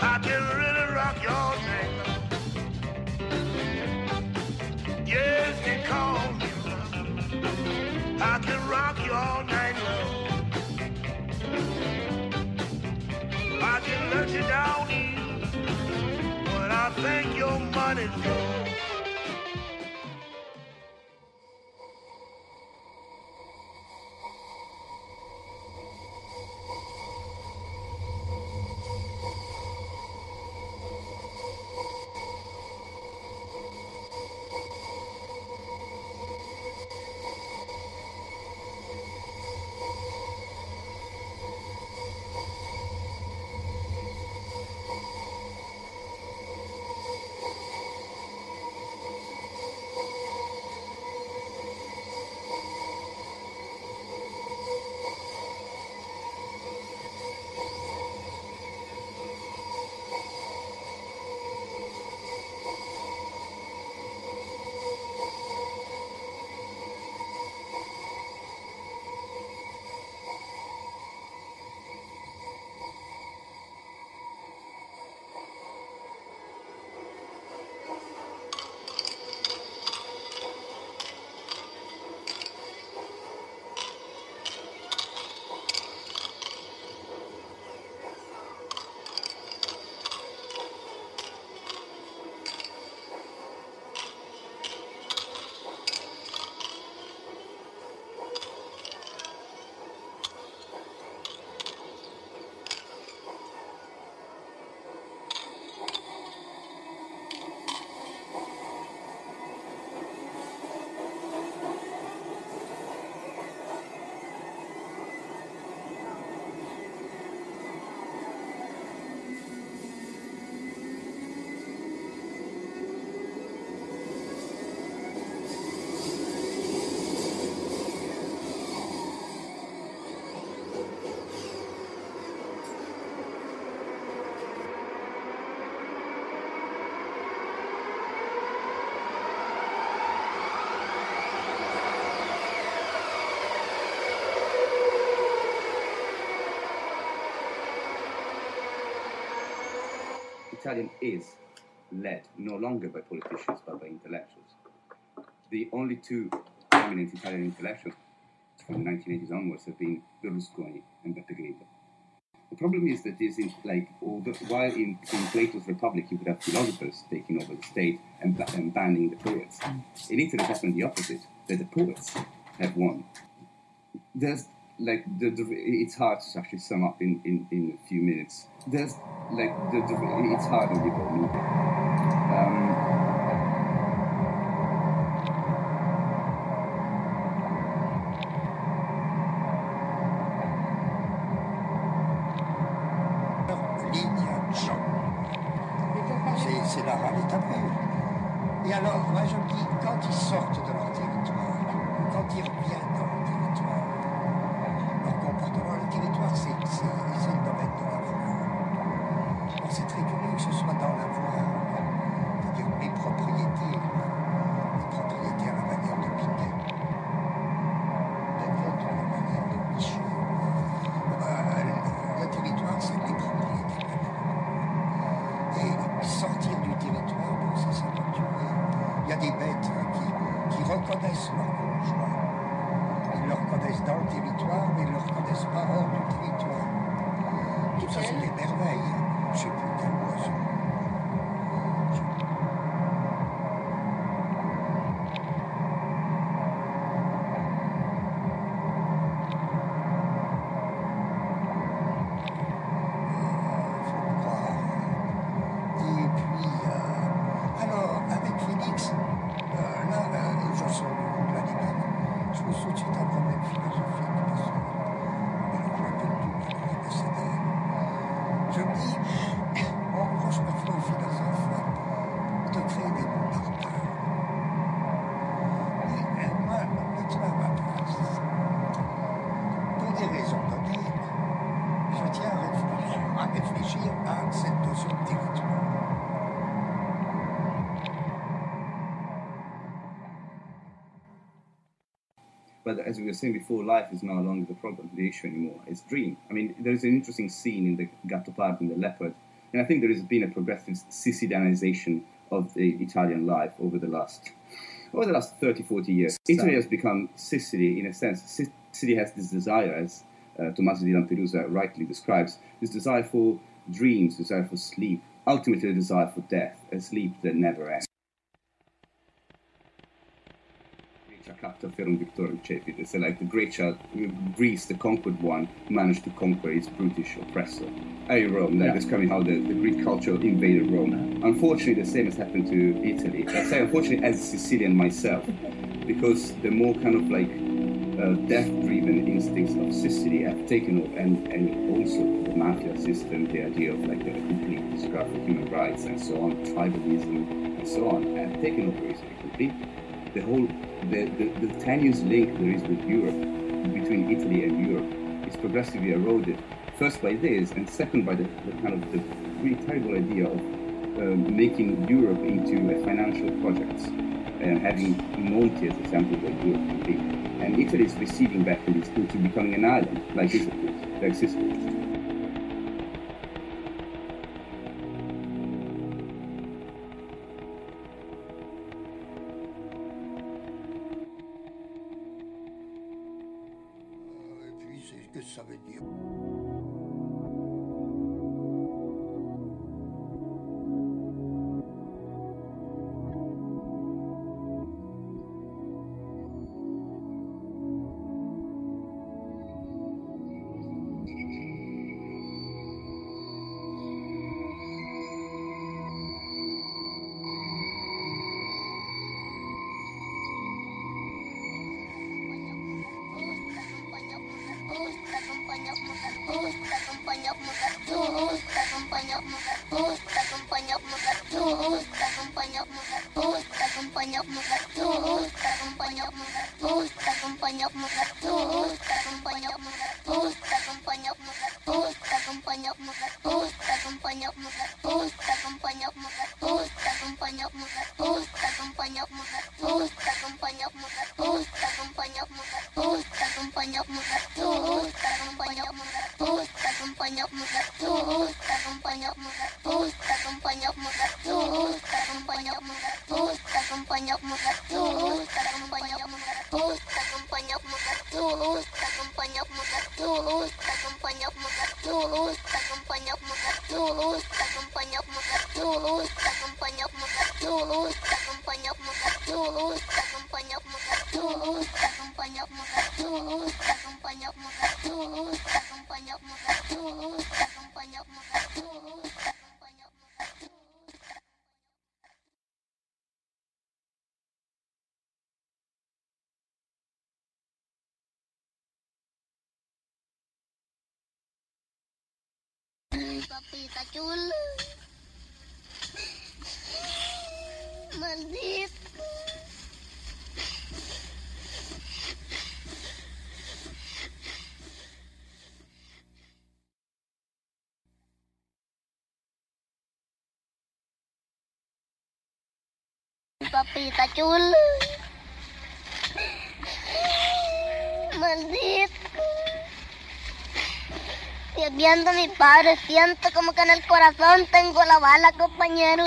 I can really rock your night. Yes, call me. I can rock you all night long. I can let you down easy when I think your. Italian is led no longer by politicians but by intellectuals. The only two prominent Italian intellectuals from the 1980s onwards have been Berlusconi and Beppe. The problem is that this is like, while in, in Plato's Republic you could have philosophers taking over the state and, and banning the poets, in Italy it happened the opposite, that the poets have won. There's like the, the it's hard to actually sum up in, in, in a few minutes. There's like the, the it's hard on people. I mean, um. C'est- la pure. Et alors, moi je dis, quand ils sortent de leur territoire, quand ils reviennent dans But as we were saying before, life is no longer the problem, the issue anymore. It's dream. I mean, there's an interesting scene in the Gattopardo in the Leopard And I think there has been a progressive Sicilianization of the Italian life over the last over the last 30, 40 years. Italy has become Sicily in a sense. Sicily has this desire, as uh, Tomasi di Lampedusa rightly describes, this desire for dreams, desire for sleep, ultimately a desire for death, a sleep that never ends. Capta Ferum Victorem Cepit. It's like the great child, Greece, the conquered one, managed to conquer its brutish oppressor. Hey, Rome, like yeah. describing how the, the Greek culture invaded Rome. Unfortunately, the same has happened to Italy. I say unfortunately as a Sicilian myself, because the more kind of like uh, death-driven instincts of Sicily have taken over, and, and also the mafia system, the idea of like a complete disregard for human rights and so on, tribalism and so on, have taken over Italy completely the whole the, the, the tenuous link there is with Europe between Italy and Europe is progressively eroded. First by this, and second by the, the kind of the really terrible idea of um, making Europe into a financial project and having Monti as example what Europe can be. And Italy is receding back from this into becoming an island like Italy, like Sicily. Ça veut dire. acompañamos a todos, acompañamos magatuhos, tagumpanya ko magatuhos, tagumpanya ko magatuhos, tagumpanya ko magatuhos, tagumpanya ko magatuhos, tagumpanya ko magatuhos, tagumpanya ko magatuhos, tagumpanya ko magatuhos, tagumpanya ko magatuhos, tagumpanya ko magatuhos, tagumpanya ko magatuhos, tagumpanya ko kacul mandit papi kacul mandit viendo a mi padre, siento como que en el corazón tengo la bala, compañero.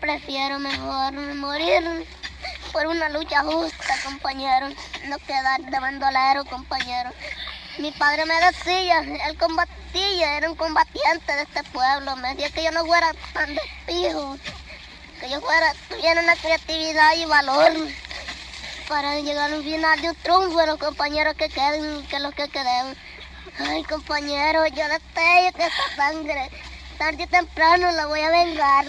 Prefiero mejor morir por una lucha justa, compañero, no quedar de bandolero, compañero. Mi padre me decía, él combatía, era un combatiente de este pueblo, me decía que yo no fuera tan despijo, que yo fuera, tuviera una creatividad y valor para llegar al final de un triunfo los compañeros que queden, que los que queden. Ay, compañero, yo destello que esta sangre, tarde o temprano la voy a vengar.